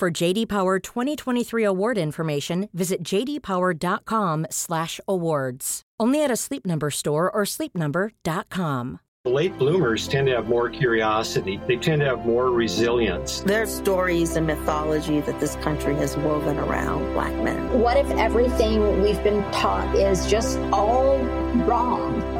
For JD Power 2023 award information, visit jdpower.com/awards. Only at a Sleep Number store or sleepnumber.com. Late bloomers tend to have more curiosity. They tend to have more resilience. There are stories and mythology that this country has woven around black men. What if everything we've been taught is just all wrong?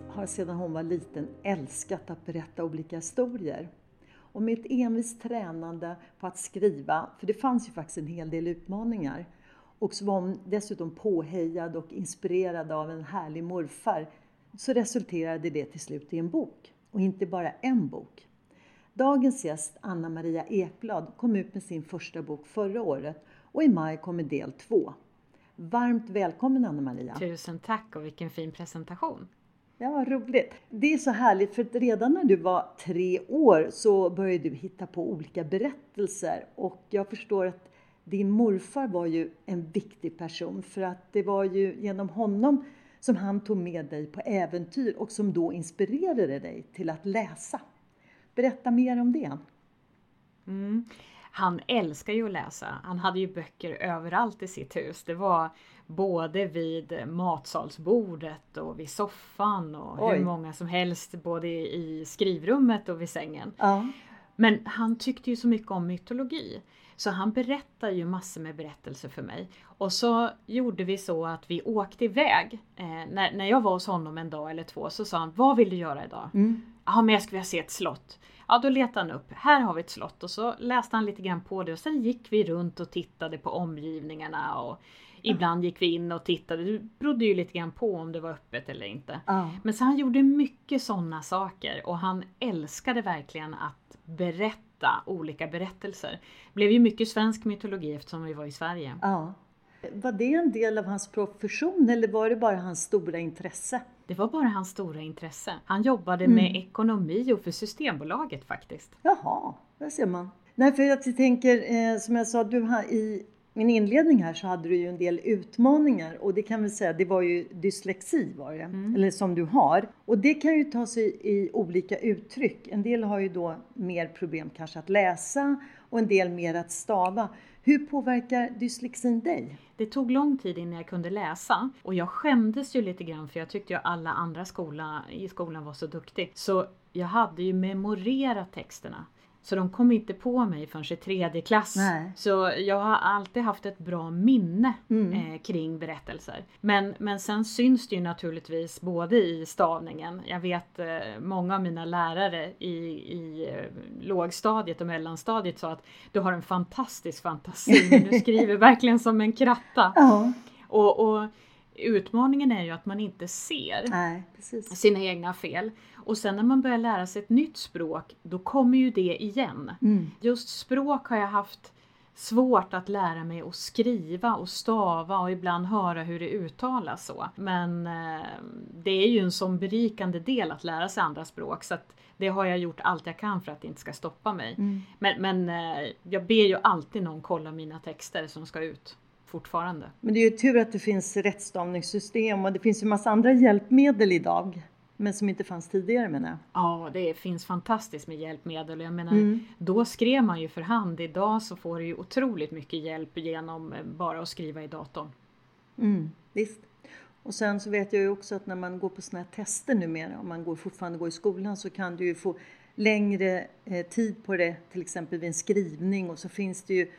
har sedan hon var liten älskat att berätta olika historier. Och med ett envist tränande på att skriva, för det fanns ju faktiskt en hel del utmaningar, och så var hon dessutom påhejad och inspirerad av en härlig morfar, så resulterade det till slut i en bok. Och inte bara en bok. Dagens gäst, Anna Maria Ekblad, kom ut med sin första bok förra året och i maj kommer del två. Varmt välkommen Anna Maria! Tusen tack och vilken fin presentation! Ja, vad roligt. Det är så härligt för redan när du var tre år så började du hitta på olika berättelser och jag förstår att din morfar var ju en viktig person för att det var ju genom honom som han tog med dig på äventyr och som då inspirerade dig till att läsa. Berätta mer om det. Mm. Han älskar ju att läsa. Han hade ju böcker överallt i sitt hus. Det var både vid matsalsbordet och vid soffan och Oj. hur många som helst både i skrivrummet och vid sängen. Ja. Men han tyckte ju så mycket om mytologi. Så han berättade ju massor med berättelser för mig. Och så gjorde vi så att vi åkte iväg. Eh, när, när jag var hos honom en dag eller två så sa han, vad vill du göra idag? Mm. Ja, men jag skulle vilja se ett slott. Ja, då letade han upp, här har vi ett slott och så läste han lite grann på det och sen gick vi runt och tittade på omgivningarna och ibland gick vi in och tittade. Det berodde ju lite grann på om det var öppet eller inte. Ja. Men så han gjorde mycket sådana saker och han älskade verkligen att berätta olika berättelser. Det blev ju mycket svensk mytologi eftersom vi var i Sverige. Ja. Var det en del av hans profession eller var det bara hans stora intresse? Det var bara hans stora intresse. Han jobbade mm. med ekonomi och för Systembolaget faktiskt. Jaha, där ser man. Nej, för jag tänker, eh, som jag sa, du har i min inledning här så hade du ju en del utmaningar och det kan vi säga, det var ju dyslexi var det, mm. eller som du har. Och det kan ju ta sig i olika uttryck. En del har ju då mer problem kanske att läsa och en del mer att stava. Hur påverkar dyslexin dig? Det tog lång tid innan jag kunde läsa och jag skämdes ju lite grann för jag tyckte ju alla andra skola, i skolan var så duktig. Så jag hade ju memorerat texterna. Så de kom inte på mig förrän i tredje klass. Nej. Så jag har alltid haft ett bra minne Mm. eh, kring berättelser. Men, men sen syns det ju naturligtvis både i stavningen. Jag vet eh, många av mina lärare i, i eh, lågstadiet och mellanstadiet sa att du har en fantastisk fantasi, du skriver verkligen som en kratta. Ja. Och, och utmaningen är ju att man inte ser Nej, sina egna fel. Och sen när man börjar lära sig ett nytt språk, då kommer ju det igen. Mm. Just språk har jag haft svårt att lära mig att skriva och stava och ibland höra hur det uttalas så. Men eh, det är ju en sån berikande del att lära sig andra språk så att det har jag gjort allt jag kan för att det inte ska stoppa mig. Mm. Men, men eh, jag ber ju alltid någon kolla mina texter som ska ut fortfarande. Men det är ju tur att det finns rättstavningssystem och det finns ju massa andra hjälpmedel idag. Men som inte fanns tidigare menar jag. Ja, det finns fantastiskt med hjälpmedel. Jag menar, Mm. då skrev man ju för hand. Idag så får du ju otroligt mycket hjälp genom eh, bara att skriva i datorn. Mm, visst. Och sen så vet jag ju också att när man går på såna här tester numera, om man går, fortfarande går i skolan, så kan du ju få längre eh, tid på det, till exempel vid en skrivning och så finns det ju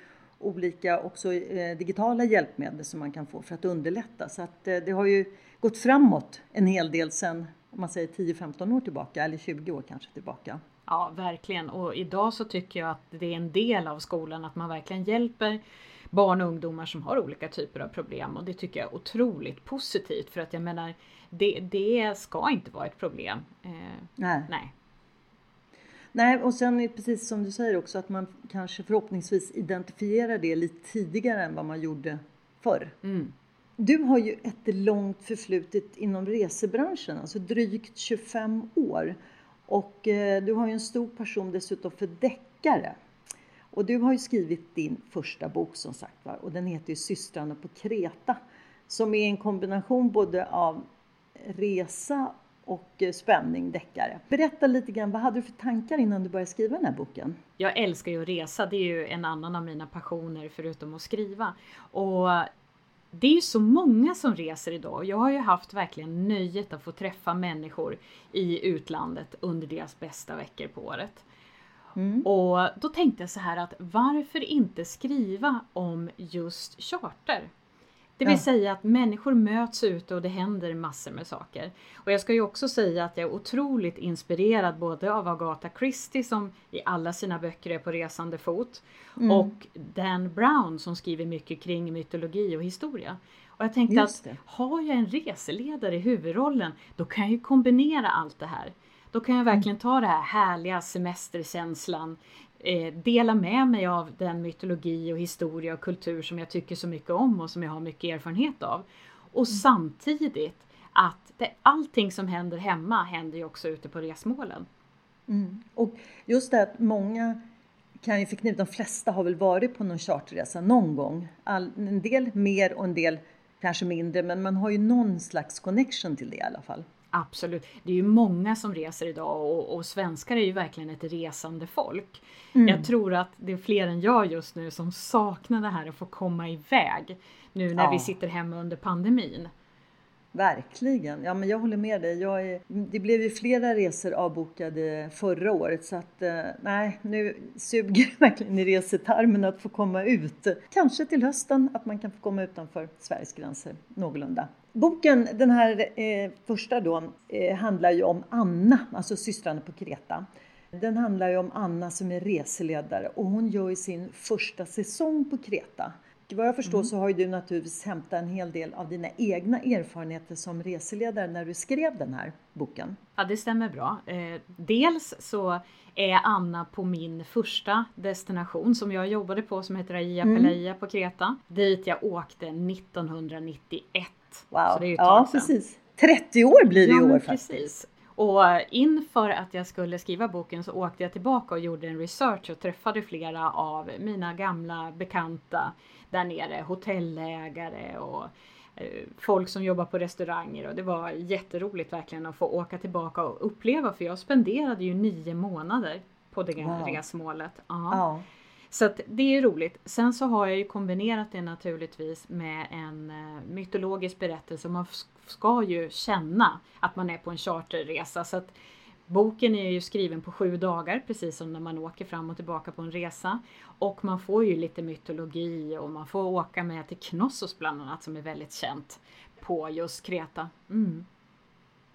olika också eh, digitala hjälpmedel som man kan få för att underlätta. Så att eh, det har ju gått framåt en hel del sen om man säger 10-15 år tillbaka eller 20 år kanske tillbaka. Ja, verkligen. Och idag så tycker jag att det är en del av skolan att man verkligen hjälper barn och ungdomar som har olika typer av problem och det tycker jag är otroligt positivt för att jag menar det, det ska inte vara ett problem. Eh, nej. nej. Nej, och sen precis som du säger också att man kanske förhoppningsvis identifierar det lite tidigare än vad man gjorde förr. Mm. Du har ju ett långt förflutet inom resebranschen, alltså drygt 25 år. Och eh, du har ju en stor passion dessutom för deckare. Och du har ju skrivit din första bok som sagt var och den heter ju Systrarna på Kreta. Som är en kombination både av resa och eh, spänning, deckare. Berätta lite grann, vad hade du för tankar innan du började skriva den här boken? Jag älskar ju att resa, det är ju en annan av mina passioner förutom att skriva. Och det är ju så många som reser idag. Jag har ju haft verkligen nöjet att få träffa människor i utlandet under deras bästa veckor på året. Mm. Och då tänkte jag så här att varför inte skriva om just charter? Det vill ja. säga att människor möts ute och det händer massor med saker. Och jag ska ju också säga att jag är otroligt inspirerad både av Agatha Christie som i alla sina böcker är på resande fot mm. och Dan Brown som skriver mycket kring mytologi och historia. Och jag tänkte att har jag en reseledare i huvudrollen då kan jag ju kombinera allt det här. Då kan jag verkligen ta det här härliga semesterkänslan, eh, dela med mig av den mytologi och historia och kultur som jag tycker så mycket om och som jag har mycket erfarenhet av. Och mm. samtidigt att det, allting som händer hemma händer ju också ute på resmålen. Mm. Och just det att många kan ju förknippa, de flesta har väl varit på någon charterresa någon gång. All, en del mer och en del kanske mindre, men man har ju någon slags connection till det i alla fall. Absolut. Det är ju många som reser idag och, och svenskar är ju verkligen ett resande folk. Mm. Jag tror att det är fler än jag just nu som saknar det här att få komma iväg nu när ja. vi sitter hemma under pandemin. Verkligen, ja men jag håller med dig. Är, det blev ju flera resor avbokade förra året så att eh, nej, nu suger det verkligen i resetarmen att få komma ut. Kanske till hösten att man kan få komma utanför Sveriges gränser någorlunda. Boken, den här eh, första då, eh, handlar ju om Anna, alltså systrarna på Kreta. Den handlar ju om Anna som är reseledare och hon gör ju sin första säsong på Kreta. Vad jag förstår mm. så har ju du naturligtvis hämtat en hel del av dina egna erfarenheter som reseledare när du skrev den här boken. Ja, det stämmer bra. Eh, dels så är Anna på min första destination som jag jobbade på som heter Aia mm. Pelaia på Kreta. Dit jag åkte 1991 Wow. Så det är ju ja, precis. 30 år blir det ja, i år faktiskt. Precis. Och inför att jag skulle skriva boken så åkte jag tillbaka och gjorde en research och träffade flera av mina gamla bekanta där nere, hotellägare och eh, folk som jobbar på restauranger och det var jätteroligt verkligen att få åka tillbaka och uppleva för jag spenderade ju nio månader på det wow. resmålet. Ja. Så att det är roligt. Sen så har jag ju kombinerat det naturligtvis med en eh, mytologisk berättelse. Man ska ju känna att man är på en charterresa. Så att boken är ju skriven på sju dagar, precis som när man åker fram och tillbaka på en resa. Och man får ju lite mytologi och man får åka med till Knossos bland annat som är väldigt känt på just Kreta. Mm.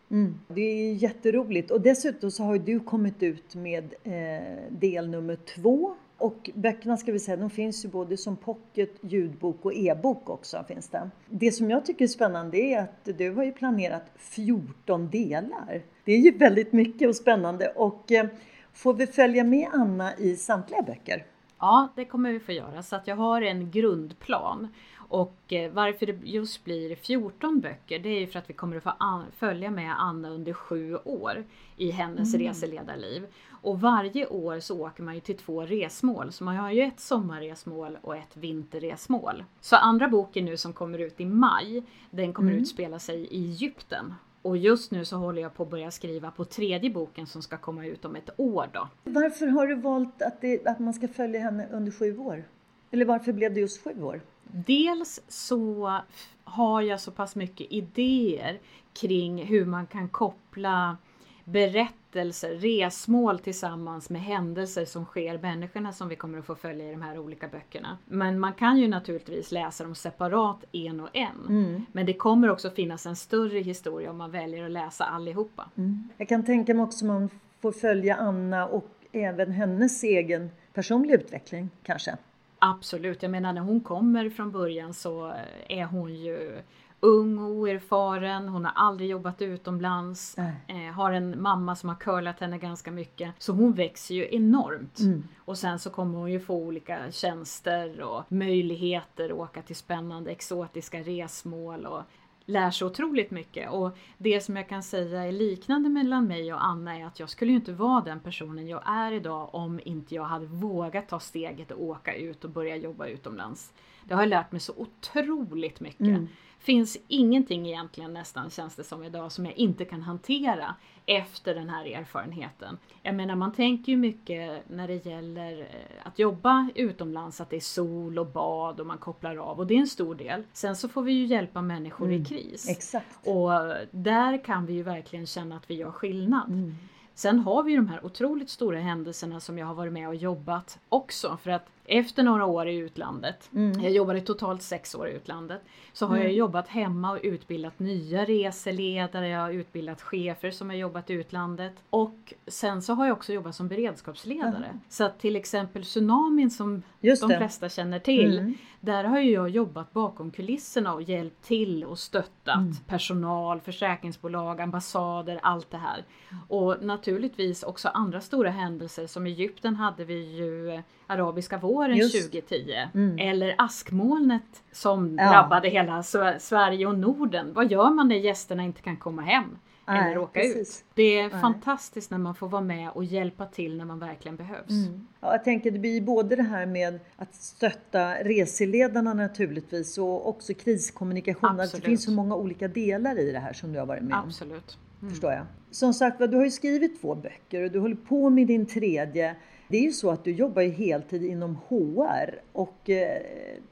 Mm. Det är jätteroligt och dessutom så har du kommit ut med eh, del nummer två och böckerna ska vi säga, de finns ju både som pocket, ljudbok och e-bok också. Finns det. det som jag tycker är spännande är att du har ju planerat 14 delar. Det är ju väldigt mycket och spännande och eh, får vi följa med Anna i samtliga böcker? Ja, det kommer vi få göra så att jag har en grundplan och eh, varför det just blir 14 böcker det är ju för att vi kommer att få följa med Anna under sju år i hennes mm. reseledarliv. Och varje år så åker man ju till två resmål, så man har ju ett sommarresmål och ett vinterresmål. Så andra boken nu som kommer ut i maj, den kommer mm. utspela sig i Egypten. Och just nu så håller jag på att börja skriva på tredje boken som ska komma ut om ett år då. Varför har du valt att, det, att man ska följa henne under sju år? Eller varför blev det just sju år? Dels så har jag så pass mycket idéer kring hur man kan koppla berättelser, resmål tillsammans med händelser som sker människorna som vi kommer att få följa i de här olika böckerna. Men man kan ju naturligtvis läsa dem separat en och en. Mm. Men det kommer också finnas en större historia om man väljer att läsa allihopa. Mm. Jag kan tänka mig också man får följa Anna och även hennes egen personliga utveckling kanske. Absolut, jag menar när hon kommer från början så är hon ju ung och oerfaren, hon har aldrig jobbat utomlands, eh, har en mamma som har curlat henne ganska mycket. Så hon växer ju enormt. Mm. Och sen så kommer hon ju få olika tjänster och möjligheter att åka till spännande exotiska resmål och lär sig otroligt mycket. Och det som jag kan säga är liknande mellan mig och Anna är att jag skulle ju inte vara den personen jag är idag om inte jag hade vågat ta steget och åka ut och börja jobba utomlands. Det har jag lärt mig så otroligt mycket. Mm. Finns ingenting egentligen nästan känns det som idag som jag inte kan hantera efter den här erfarenheten. Jag menar man tänker ju mycket när det gäller eh, att jobba utomlands att det är sol och bad och man kopplar av och det är en stor del. Sen så får vi ju hjälpa människor Mm. i kris. Exakt. Och där kan vi ju verkligen känna att vi gör skillnad. Mm. Sen har vi de här otroligt stora händelserna som jag har varit med och jobbat också för att efter några år i utlandet, Mm. jag jobbade totalt sex år i utlandet, så har jag Mm. jobbat hemma och utbildat nya reseledare, jag har utbildat chefer som har jobbat i utlandet och sen så har jag också jobbat som beredskapsledare. Aha. Så att till exempel tsunamin som Just de det. flesta känner till, Mm. Där har ju jag jobbat bakom kulisserna och hjälpt till och stöttat Mm. personal, försäkringsbolag, ambassader, allt det här. Och naturligtvis också andra stora händelser som Egypten hade vi ju eh, arabiska våren Just. 2010 Mm. eller askmolnet som Ja. drabbade hela Sve- Sverige och Norden. Vad gör man när gästerna inte kan komma hem? Nej, eller åka precis. ut. Det är Nej. fantastiskt när man får vara med och hjälpa till när man verkligen behövs. Mm. Ja, jag tänker det blir både det här med att stötta reseledarna naturligtvis och också kriskommunikation. Alltså, det Absolut. finns så många olika delar i det här som du har varit med om. Absolut. Mm. Förstår jag. Som sagt du har ju skrivit två böcker och du håller på med din tredje. Det är ju så att du jobbar ju heltid inom HR och eh,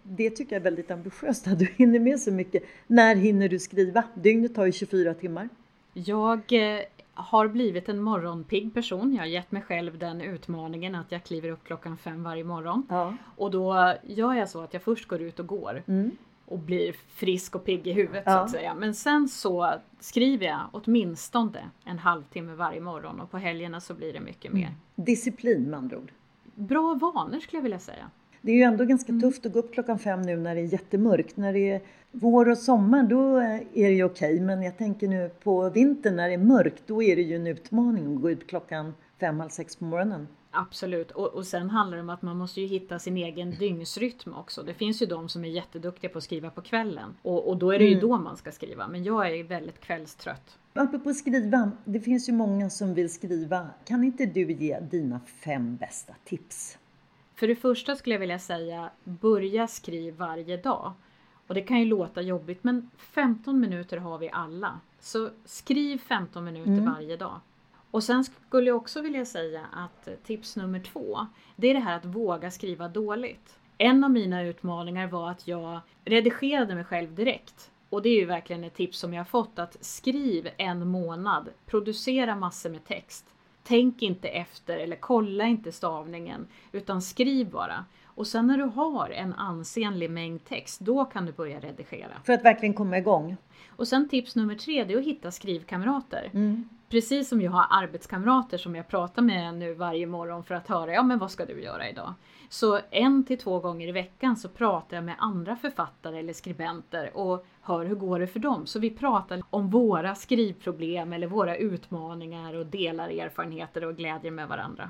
det tycker jag är väldigt ambitiöst att du hinner med så mycket. När hinner du skriva? Dygnet tar ju 24 timmar. Jag eh, har blivit en morgonpigg person. Jag har gett mig själv den utmaningen att jag kliver upp klockan fem varje morgon. Ja. Och då gör jag så att jag först går ut och går Mm. och blir frisk och pigg i huvudet så Ja. att säga. Men sen så skriver jag åtminstone en halvtimme varje morgon och på helgerna så blir det mycket mer. Disciplin med andra ord. Bra vanor skulle jag vilja säga. Det är ju ändå ganska Mm. tufft att gå upp klockan fem nu när det är jättemörkt. När det är vår och sommar då är det ju okej. Men jag tänker nu på vintern när det är mörkt då är det ju en utmaning att gå ut klockan fem, halv sex på morgonen. Absolut, och, och sen handlar det om att man måste ju hitta sin egen dygnsrytm också. Det finns ju de som är jätteduktiga på att skriva på kvällen och, och då är det ju Mm. då man ska skriva. Men jag är väldigt kvällstrött. Apropå skriva, det finns ju många som vill skriva. Kan inte du ge dina fem bästa tips? För det första skulle jag vilja säga börja skriv varje dag. Och det kan ju låta jobbigt men 15 minuter har vi alla. Så skriv 15 minuter Mm. varje dag. Och sen skulle jag också vilja säga att tips nummer två, det är det här att våga skriva dåligt. En av mina utmaningar var att jag redigerade mig själv direkt. Och det är ju verkligen ett tips som jag har fått att skriv en månad, producera massor med text. Tänk inte efter eller kolla inte stavningen utan skriv bara. Och sen när du har en ansenlig mängd text, då kan du börja redigera. För att verkligen komma igång. Och sen tips nummer tre, det är att hitta skrivkamrater. Mm. Precis som jag har arbetskamrater som jag pratar med nu varje morgon för att höra, ja men vad ska du göra idag? Så en till två gånger i veckan så pratar jag med andra författare eller skribenter och hör hur går det för dem. Så vi pratar om våra skrivproblem eller våra utmaningar och delar erfarenheter och glädjer med varandra.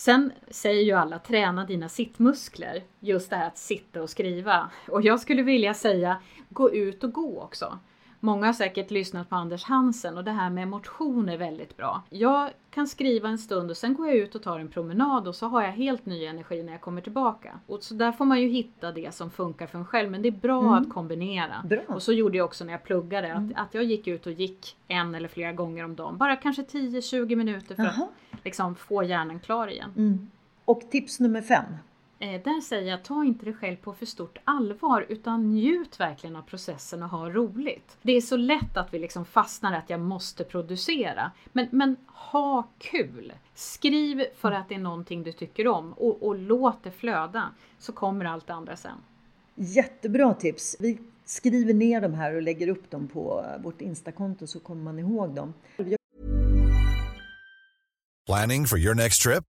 Sen säger ju alla träna dina sittmuskler, just det här att sitta och skriva. Och jag skulle vilja säga gå ut och gå också. Många har säkert lyssnat på Anders Hansen och det här med motion är väldigt bra. Jag kan skriva en stund och sen går jag ut och tar en promenad och så har jag helt ny energi när jag kommer tillbaka. Och så där får man ju hitta det som funkar för en själv men det är bra Mm. att kombinera. Bra. Och så gjorde jag också när jag pluggade, Mm. att, att jag gick ut och gick en eller flera gånger om dagen. Bara kanske 10-20 minuter för Jaha. att liksom få hjärnan klar igen. Mm. Och tips nummer fem. Eh, där säger jag, ta inte dig själv på för stort allvar utan njut verkligen av processen och ha roligt. Det är så lätt att vi liksom fastnar att jag måste producera. Men, men ha kul! Skriv för att det är någonting du tycker om och, och låt det flöda så kommer allt det andra sen. Jättebra tips! Vi skriver ner de här och lägger upp dem på vårt Instakonto så kommer man ihåg dem. Planning for your next trip?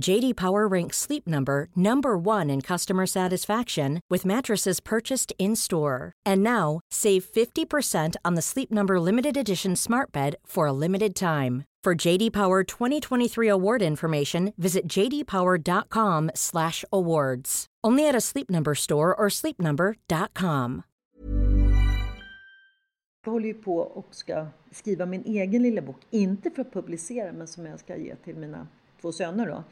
JD Power ranks Sleep Number number 1 in customer satisfaction with mattresses purchased in-store. And now, save 50% on the Sleep Number limited edition Smart Bed for a limited time. For JD Power 2023 award information, visit jdpower.com/awards. Only at a Sleep Number store or sleepnumber.com. Jag håller på och ska skriva min egen lilla bok, inte för att publicera men som jag ska ge till mina två söner då,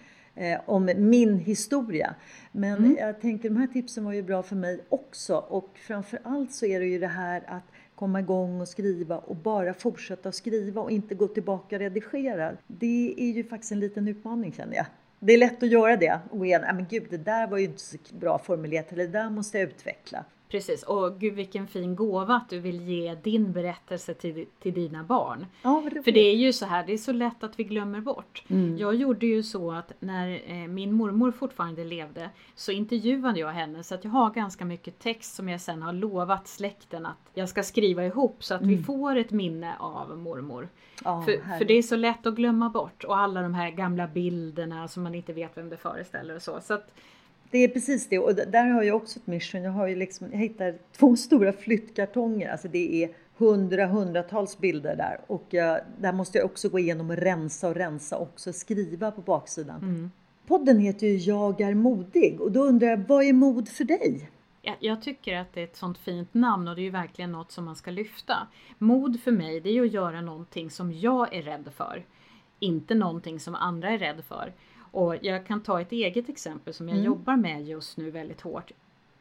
eh, om min historia. Men mm. jag tänker de här tipsen var ju bra för mig också och framför allt så är det ju det här att komma igång och skriva och bara fortsätta skriva och inte gå tillbaka och redigera. Det är ju faktiskt en liten utmaning känner jag. Det är lätt att göra det och igen, men gud det där var ju inte så bra formulerat eller det där måste jag utveckla. Precis, och gud vilken fin gåva att du vill ge din berättelse till, till dina barn. Ja, det För det är ju så här, det är så lätt att vi glömmer bort. Mm. Jag gjorde ju så att när eh, min mormor fortfarande levde så intervjuade jag henne så att jag har ganska mycket text som jag sen har lovat släkten att jag ska skriva ihop så att mm. vi får ett minne av mormor. Ja, för, för, det är så lätt att glömma bort och alla de här gamla bilderna som man inte vet vem det föreställer och så. så att, det är precis det och där har jag också ett mission. Jag har ju liksom, jag hittar två stora flyttkartonger. Alltså det är hundra, hundratals bilder där och jag, där måste jag också gå igenom och rensa och rensa och också skriva på baksidan. Mm. Podden heter ju Jag är modig och då undrar jag, vad är mod för dig? Jag, jag tycker att det är ett sånt fint namn och det är ju verkligen något som man ska lyfta. Mod för mig, det är ju att göra någonting som jag är rädd för. Inte någonting som andra är rädda för. Och jag kan ta ett eget exempel som jag mm. jobbar med just nu väldigt hårt.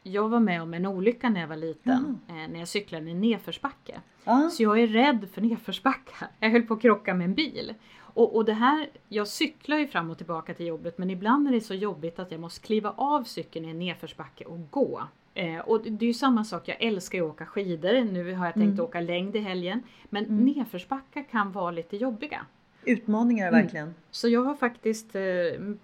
Jag var med om en olycka när jag var liten, mm. eh, när jag cyklade i nedförsbacke. Mm. Så jag är rädd för nedförsbackar. Jag höll på att krocka med en bil. Och, och det här, jag cyklar ju fram och tillbaka till jobbet men ibland är det så jobbigt att jag måste kliva av cykeln i en nedförsbacke och gå. Eh, och det är ju samma sak, jag älskar ju att åka skidor. Nu har jag tänkt mm. åka längd i helgen. Men mm. nedförsbackar kan vara lite jobbiga. Utmaningar mm. verkligen. Så jag har faktiskt eh,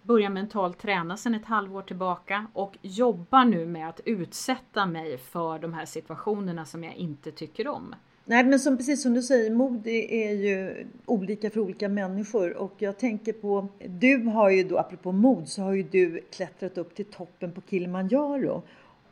börjat mentalt träna sedan ett halvår tillbaka och jobbar nu med att utsätta mig för de här situationerna som jag inte tycker om. Nej men som, precis som du säger, mod är ju olika för olika människor och jag tänker på, du har ju då, apropå mod, så har ju du klättrat upp till toppen på Kilimanjaro.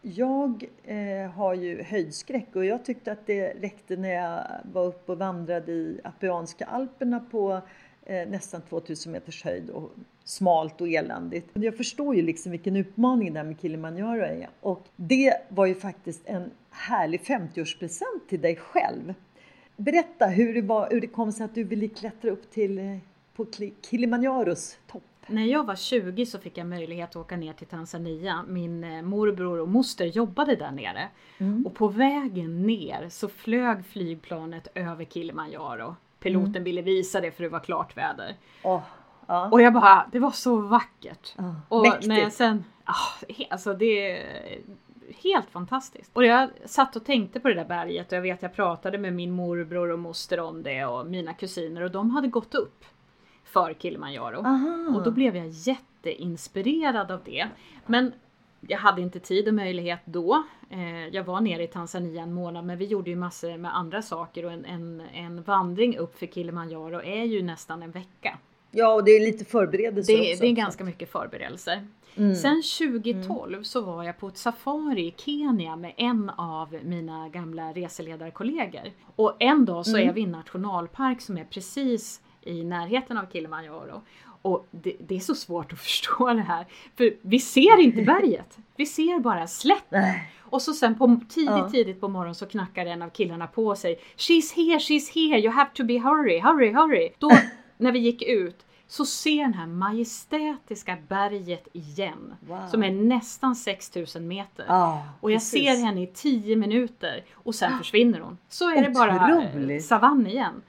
Jag eh, har ju höjdskräck och jag tyckte att det räckte när jag var uppe och vandrade i Apuanska alperna på eh, nästan 2000 meters höjd och smalt och eländigt. Jag förstår ju liksom vilken utmaning det här med Kilimanjaro är och det var ju faktiskt en härlig 50-årspresent till dig själv. Berätta hur det, var, hur det kom sig att du ville klättra upp till eh, på Kilimanjaros topp. När jag var 20 så fick jag möjlighet att åka ner till Tanzania. Min eh, morbror och moster jobbade där nere. Mm. Och på vägen ner så flög flygplanet över Kilimanjaro. Piloten mm. ville visa det för det var klart väder. Oh. ja. Och jag bara, det var så vackert. Ja, och mäktigt. när jag sen, he- alltså det är helt fantastiskt. Och jag satt och tänkte på det där berget och jag vet jag pratade med min morbror och moster om det och mina kusiner och de hade gått upp för Kilimanjaro. Aha. Och då blev jag jätteinspirerad av det. Men jag hade inte tid och möjlighet då. Eh, jag var nere i Tanzania en månad men vi gjorde ju massor med andra saker och en, en, en vandring upp för Kilimanjaro är ju nästan en vecka. Ja, och det är lite förberedelser Det, också. det är ganska mycket förberedelser. Mm. Sen 2012 så var jag på ett safari i Kenya med en av mina gamla reseledarkollegor. Och en dag så Mm. är vi i en nationalpark som är precis i närheten av Kilimanjaro. Och det, det är så svårt att förstå det här. För vi ser inte berget. Vi ser bara slätt. Nej. Och så sen på tidigt, tidigt på morgonen så knackar en av killarna på sig. She's here, she's here, you have to be hurry, hurry, hurry. Då när vi gick ut så ser den här majestätiska berget igen. Wow. Som är nästan 6000 meter. Ja, och jag precis. ser henne i 10 minuter och sen försvinner hon. Så är det bara Otroligt. savann igen.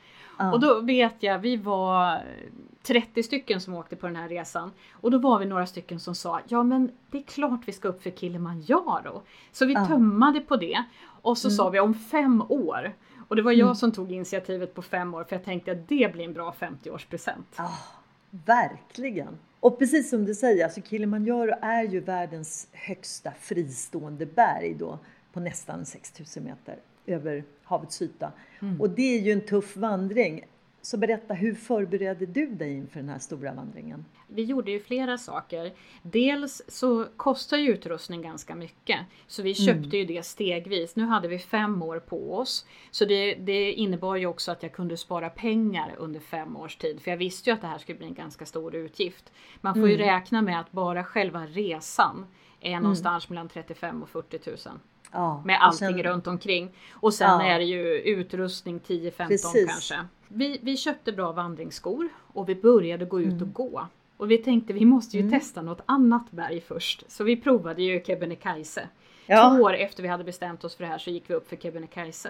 Och då vet jag, vi var 30 stycken som åkte på den här resan. Och då var vi några stycken som sa, ja men det är klart vi ska upp för Kilimanjaro. Så vi Ja. tömmade på det. Och så Mm. sa vi om fem år. Och det var jag Mm. som tog initiativet på fem år för jag tänkte att det blir en bra 50-årspresent. Ja, verkligen. Och precis som du säger, alltså Kilimanjaro är ju världens högsta fristående berg då på nästan 6000 meter över havets yta. Mm. Och det är ju en tuff vandring. Så berätta, hur förberedde du dig inför den här stora vandringen? Vi gjorde ju flera saker. Dels så kostar ju utrustning ganska mycket. Så vi Mm. köpte ju det stegvis. Nu hade vi fem år på oss. Så det, det innebar ju också att jag kunde spara pengar under fem års tid. För jag visste ju att det här skulle bli en ganska stor utgift. Man får ju Mm. räkna med att bara själva resan är någonstans mellan 35 och 40 000. Ja, Med allting sen- runt omkring. Och sen Ja. är det ju utrustning 10-15 Precis. kanske. Vi, vi köpte bra vandringsskor och vi började gå ut Mm. och gå. Och vi tänkte vi måste ju Mm. testa något annat berg först. Så vi provade ju Kebnekaise. Ja. Två år efter vi hade bestämt oss för det här så gick vi upp för Kebnekaise.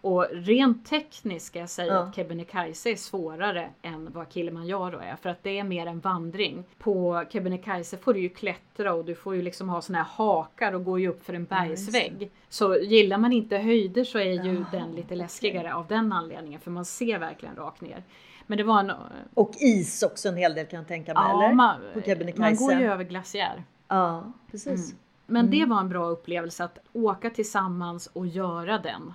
Och rent tekniskt ska jag säga Ja. att Kebnekaise är svårare än vad Kilimanjaro är. För att det är mer en vandring. På Kebnekaise får du ju klättra och du får ju liksom ha såna här hakar och gå ju upp för en bergsvägg. Så gillar man inte höjder så är ju Jaha, den lite läskigare av den anledningen. För man ser verkligen rakt ner. Men det var en... Och is också en hel del kan jag tänka mig, Ja, eller? man, på Kebnekaise. man går ju över glaciär. Ja, precis. Mm. Men Mm. det var en bra upplevelse att åka tillsammans och göra den.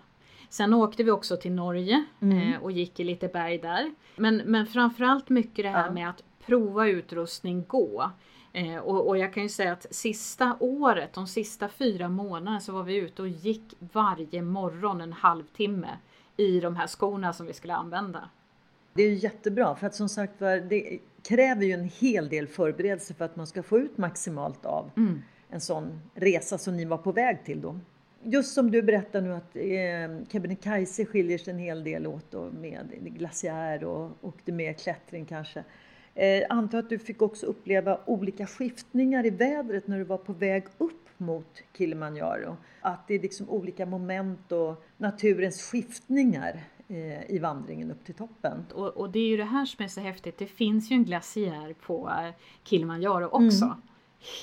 Sen åkte vi också till Norge Mm. eh, och gick i lite berg där. Men, men framförallt mycket det här Ja. med att prova utrustning, gå. Eh, och, och jag kan ju säga att sista året, de sista fyra månaderna så var vi ute och gick varje morgon en halvtimme i de här skorna som vi skulle använda. Det är ju jättebra för att som sagt var, det kräver ju en hel del förberedelse för att man ska få ut maximalt av Mm. en sån resa som ni var på väg till då. Just som du berättar nu att eh, Kebnekaise skiljer sig en hel del åt då med glaciär och, och det med klättring kanske. Eh, antar att du fick också uppleva olika skiftningar i vädret när du var på väg upp mot Kilimanjaro. Att det är liksom olika moment och naturens skiftningar eh, i vandringen upp till toppen. Och, och det är ju det här som är så häftigt. Det finns ju en glaciär på eh, Kilimanjaro också. Mm.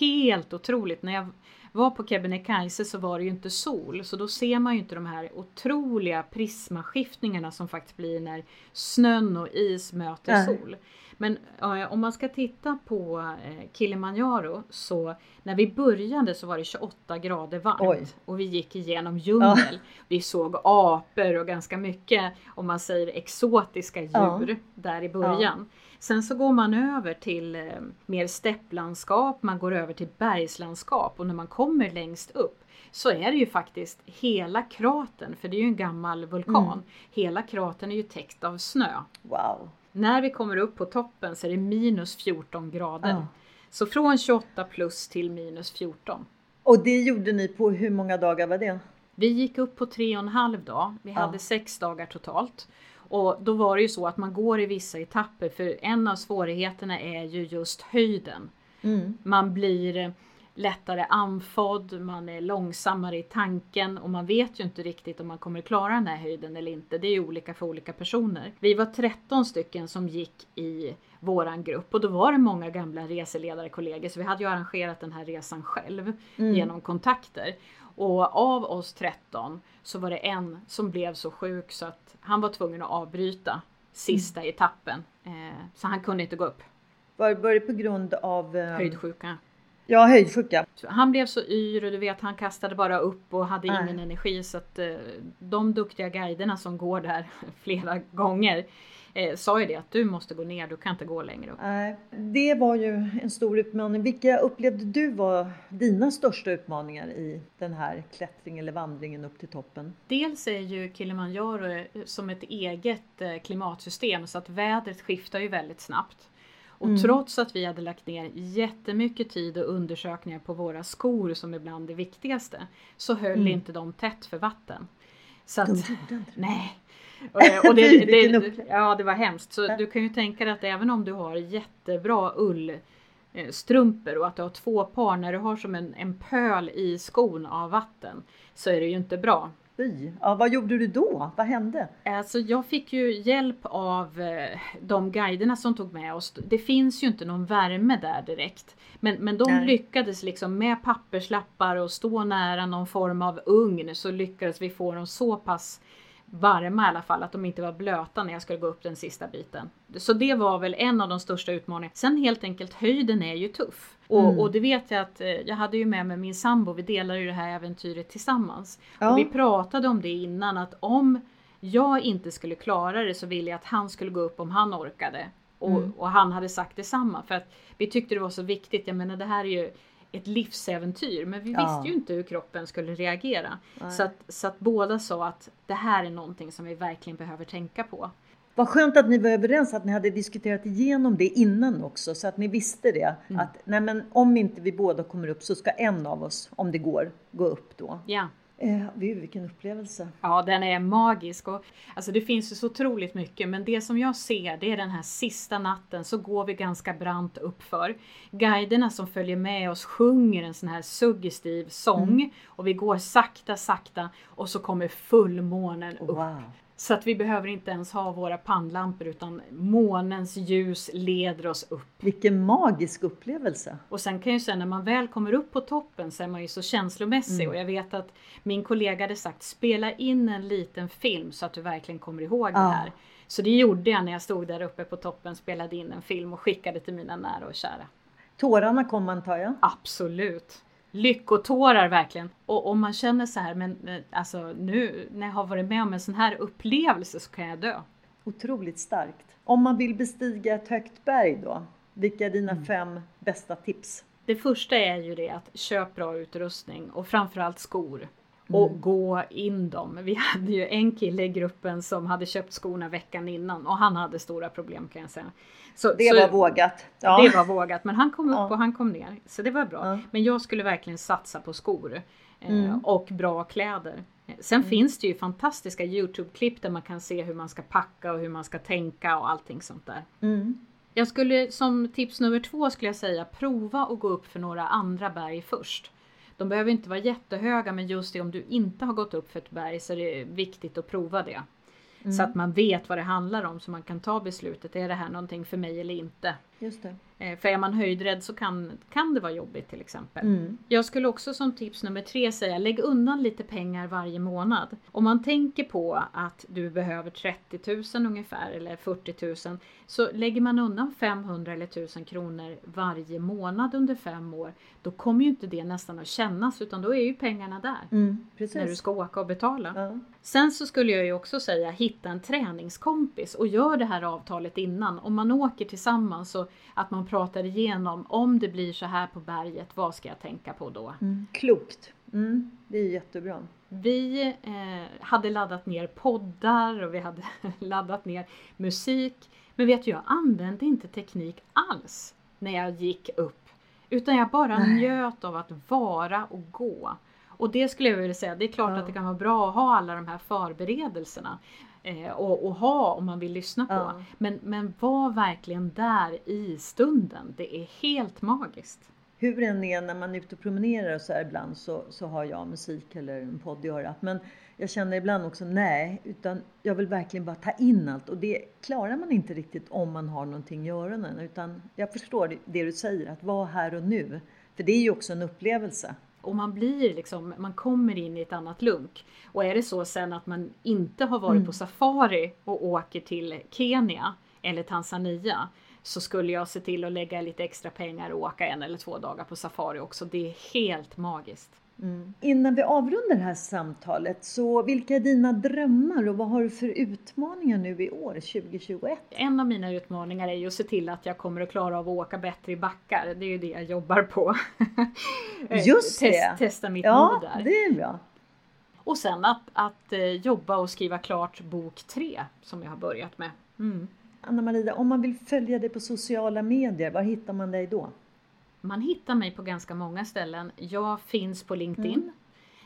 Helt otroligt. När jag var på Kebnekaise så var det ju inte sol. Så då ser man ju inte de här otroliga prismaskiftningarna som faktiskt blir när snön och is möter Nej. sol. Men eh, om man ska titta på eh, Kilimanjaro så när vi började så var det 28 grader varmt Oj. och vi gick igenom djungel. Vi såg apor och ganska mycket om man säger exotiska djur Ja. där i början. Sen så går man över till eh, mer stepplandskap, man går över till bergslandskap och när man kommer längst upp så är det ju faktiskt hela kratern, för det är ju en gammal vulkan, Mm. hela kratern är ju täckt av snö. Wow! När vi kommer upp på toppen så är det minus 14 grader. Ja. Så från 28 plus till minus 14. Och det gjorde ni på hur många dagar var det? Vi gick upp på tre och en halv dag. Vi hade sex dagar totalt. Och då var det ju så att man går i vissa etapper för en av svårigheterna är ju just höjden. Mm. Man blir lättare andfådd, man är långsammare i tanken och man vet ju inte riktigt om man kommer klara den här höjden eller inte. Det är ju olika för olika personer. Vi var 13 stycken som gick i våran grupp och då var det många gamla reseledarkollegor så vi hade ju arrangerat den här resan själv mm. genom kontakter. Och av oss 13 så var det en som blev så sjuk så att han var tvungen att avbryta sista mm. etappen. Eh, så han kunde inte gå upp. Var, var det på grund av? Eh... Höjdsjuka. Ja, höjdsjuka. Han blev så yr och du vet han kastade bara upp och hade ingen energi så att eh, de duktiga guiderna som går där flera gånger eh, sa ju det att du måste gå ner, du kan inte gå längre upp. Nej, det var ju en stor utmaning. Vilka upplevde du var dina största utmaningar i den här klättringen eller vandringen upp till toppen? Dels är ju Kilimanjaro eh, som ett eget eh, klimatsystem så att vädret skiftar ju väldigt snabbt. Och mm. trots att vi hade lagt ner jättemycket tid och undersökningar på våra skor som är bland det viktigaste så höll mm. inte de tätt för vatten. Så att? Nej. Och, och det, det, ja, det var hemskt. Så du kan ju tänka dig att även om du har jättebra ullstrumpor och att du har två par när du har som en, en pöl i skon av vatten så är det ju inte bra. Ja, vad gjorde du då? Vad hände? Alltså jag fick ju hjälp av eh, de guiderna som tog med oss. Det finns ju inte någon värme där direkt. Men, men de Nej. lyckades liksom med papperslappar och stå nära någon form av ugn så lyckades vi få dem så pass varma i alla fall, att de inte var blöta när jag skulle gå upp den sista biten. Så det var väl en av de största utmaningarna. Sen helt enkelt höjden är ju tuff. Och, mm. och det vet jag att eh, jag hade ju med mig min sambo, vi delar ju det här äventyret tillsammans. Ja. Och vi pratade om det innan att om jag inte skulle klara det så ville jag att han skulle gå upp om han orkade. Och, mm. och han hade sagt detsamma för att vi tyckte det var så viktigt. Jag menar det här är ju ett livsäventyr men vi ja. visste ju inte hur kroppen skulle reagera. Så att, så att båda sa att det här är någonting som vi verkligen behöver tänka på. Vad skönt att ni var överens, att ni hade diskuterat igenom det innan också så att ni visste det. Mm. Att nej men om inte vi båda kommer upp så ska en av oss, om det går, gå upp då. Ja. Eh, vilken upplevelse! Ja, den är magisk. Och, alltså, det finns ju så otroligt mycket, men det som jag ser det är den här sista natten så går vi ganska brant uppför. Guiderna som följer med oss sjunger en sån här suggestiv sång mm. och vi går sakta, sakta och så kommer fullmånen upp. Wow. Så att vi behöver inte ens ha våra pannlampor utan månens ljus leder oss upp. Vilken magisk upplevelse! Och sen kan jag säga när man väl kommer upp på toppen så är man ju så känslomässig mm. och jag vet att min kollega hade sagt spela in en liten film så att du verkligen kommer ihåg ja. det här. Så det gjorde jag när jag stod där uppe på toppen, spelade in en film och skickade till mina nära och kära. Tårarna kom antar jag? Absolut! Lyckotårar verkligen. Och om man känner så här, men eh, alltså nu när jag har varit med om en sån här upplevelse så kan jag dö. Otroligt starkt. Om man vill bestiga ett högt berg då, vilka är dina mm. fem bästa tips? Det första är ju det att köp bra utrustning och framförallt skor och mm. gå in dem. Vi hade ju en kille i gruppen som hade köpt skorna veckan innan och han hade stora problem kan jag säga. Så, det så, var vågat. Ja. Det var vågat, men han kom upp ja. och han kom ner. Så det var bra. Ja. Men jag skulle verkligen satsa på skor eh, mm. och bra kläder. Sen mm. finns det ju fantastiska Youtube-klipp där man kan se hur man ska packa och hur man ska tänka och allting sånt där. Mm. Jag skulle som tips nummer två skulle jag säga prova att gå upp för några andra berg först. De behöver inte vara jättehöga men just det om du inte har gått upp för ett berg så är det viktigt att prova det. Mm. Så att man vet vad det handlar om så man kan ta beslutet. Är det här någonting för mig eller inte? Just det. Eh, för är man höjdrädd så kan, kan det vara jobbigt till exempel. Mm. Jag skulle också som tips nummer tre säga lägg undan lite pengar varje månad. Om man tänker på att du behöver 30 000 ungefär eller 40 000 så lägger man undan 500 eller 1000 kronor varje månad under fem år då kommer ju inte det nästan att kännas utan då är ju pengarna där. Mm, när du ska åka och betala. Ja. Sen så skulle jag ju också säga hitta en träningskompis och gör det här avtalet innan. Om man åker tillsammans så att man pratar igenom om det blir så här på berget, vad ska jag tänka på då? Mm. Klokt! Mm, det är jättebra. Vi eh, hade laddat ner poddar och vi hade laddat ner musik. Men vet du, jag använde inte teknik alls när jag gick upp. Utan jag bara Nej. njöt av att vara och gå. Och det skulle jag vilja säga, det är klart ja. att det kan vara bra att ha alla de här förberedelserna eh, och, och, ha om man vill lyssna på. Ja. Men, men var verkligen där i stunden. Det är helt magiskt. hur än är när man är ute och promenerar och så här ibland så, så har jag musik eller en podd i örat. Men jag känner ibland också nej, utan jag vill verkligen bara ta in allt och det klarar man inte riktigt om man har någonting i öronen. Utan jag förstår det du säger, att vara här och nu. För det är ju också en upplevelse. Och man blir liksom, man kommer in i ett annat lunk. Och är det så sen att man inte har varit mm. på safari och åker till Kenya eller Tanzania så skulle jag se till att lägga lite extra pengar och åka en eller två dagar på safari också. Det är helt magiskt. Mm. Innan vi avrundar det här samtalet, så vilka är dina drömmar och vad har du för utmaningar nu i år, 2021? En av mina utmaningar är ju att se till att jag kommer att klara av att åka bättre i backar. Det är ju det jag jobbar på. Just det! Test, testa mitt ja, mod där. det är bra. Och sen att, att eh, jobba och skriva klart bok tre som jag har börjat med. Mm. Anna Maria, om man vill följa dig på sociala medier, var hittar man dig då? Man hittar mig på ganska många ställen. Jag finns på LinkedIn. Mm.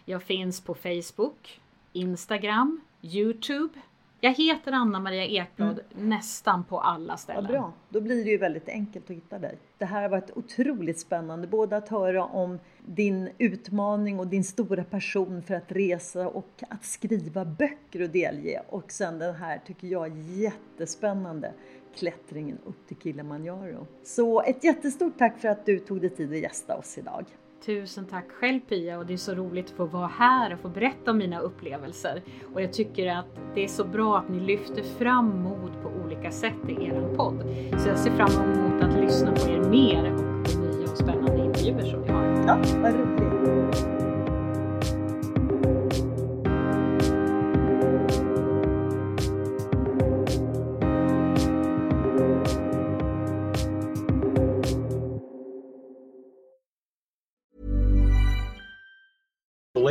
Jag finns på Facebook, Instagram, Youtube. Jag heter Anna Maria Ekblad mm. nästan på alla ställen. Ja, bra, då blir det ju väldigt enkelt att hitta dig. Det här har varit otroligt spännande, både att höra om din utmaning och din stora passion för att resa och att skriva böcker och delge. Och sen den här, tycker jag, jättespännande klättringen upp till Kilimanjaro. Så ett jättestort tack för att du tog dig tid att gästa oss idag. Tusen tack själv Pia och det är så roligt att få vara här och få berätta om mina upplevelser. Och jag tycker att det är så bra att ni lyfter fram mod på olika sätt i er podd. Så jag ser fram emot att lyssna på er mer och på nya och spännande intervjuer som ni har. Ja, vad roligt.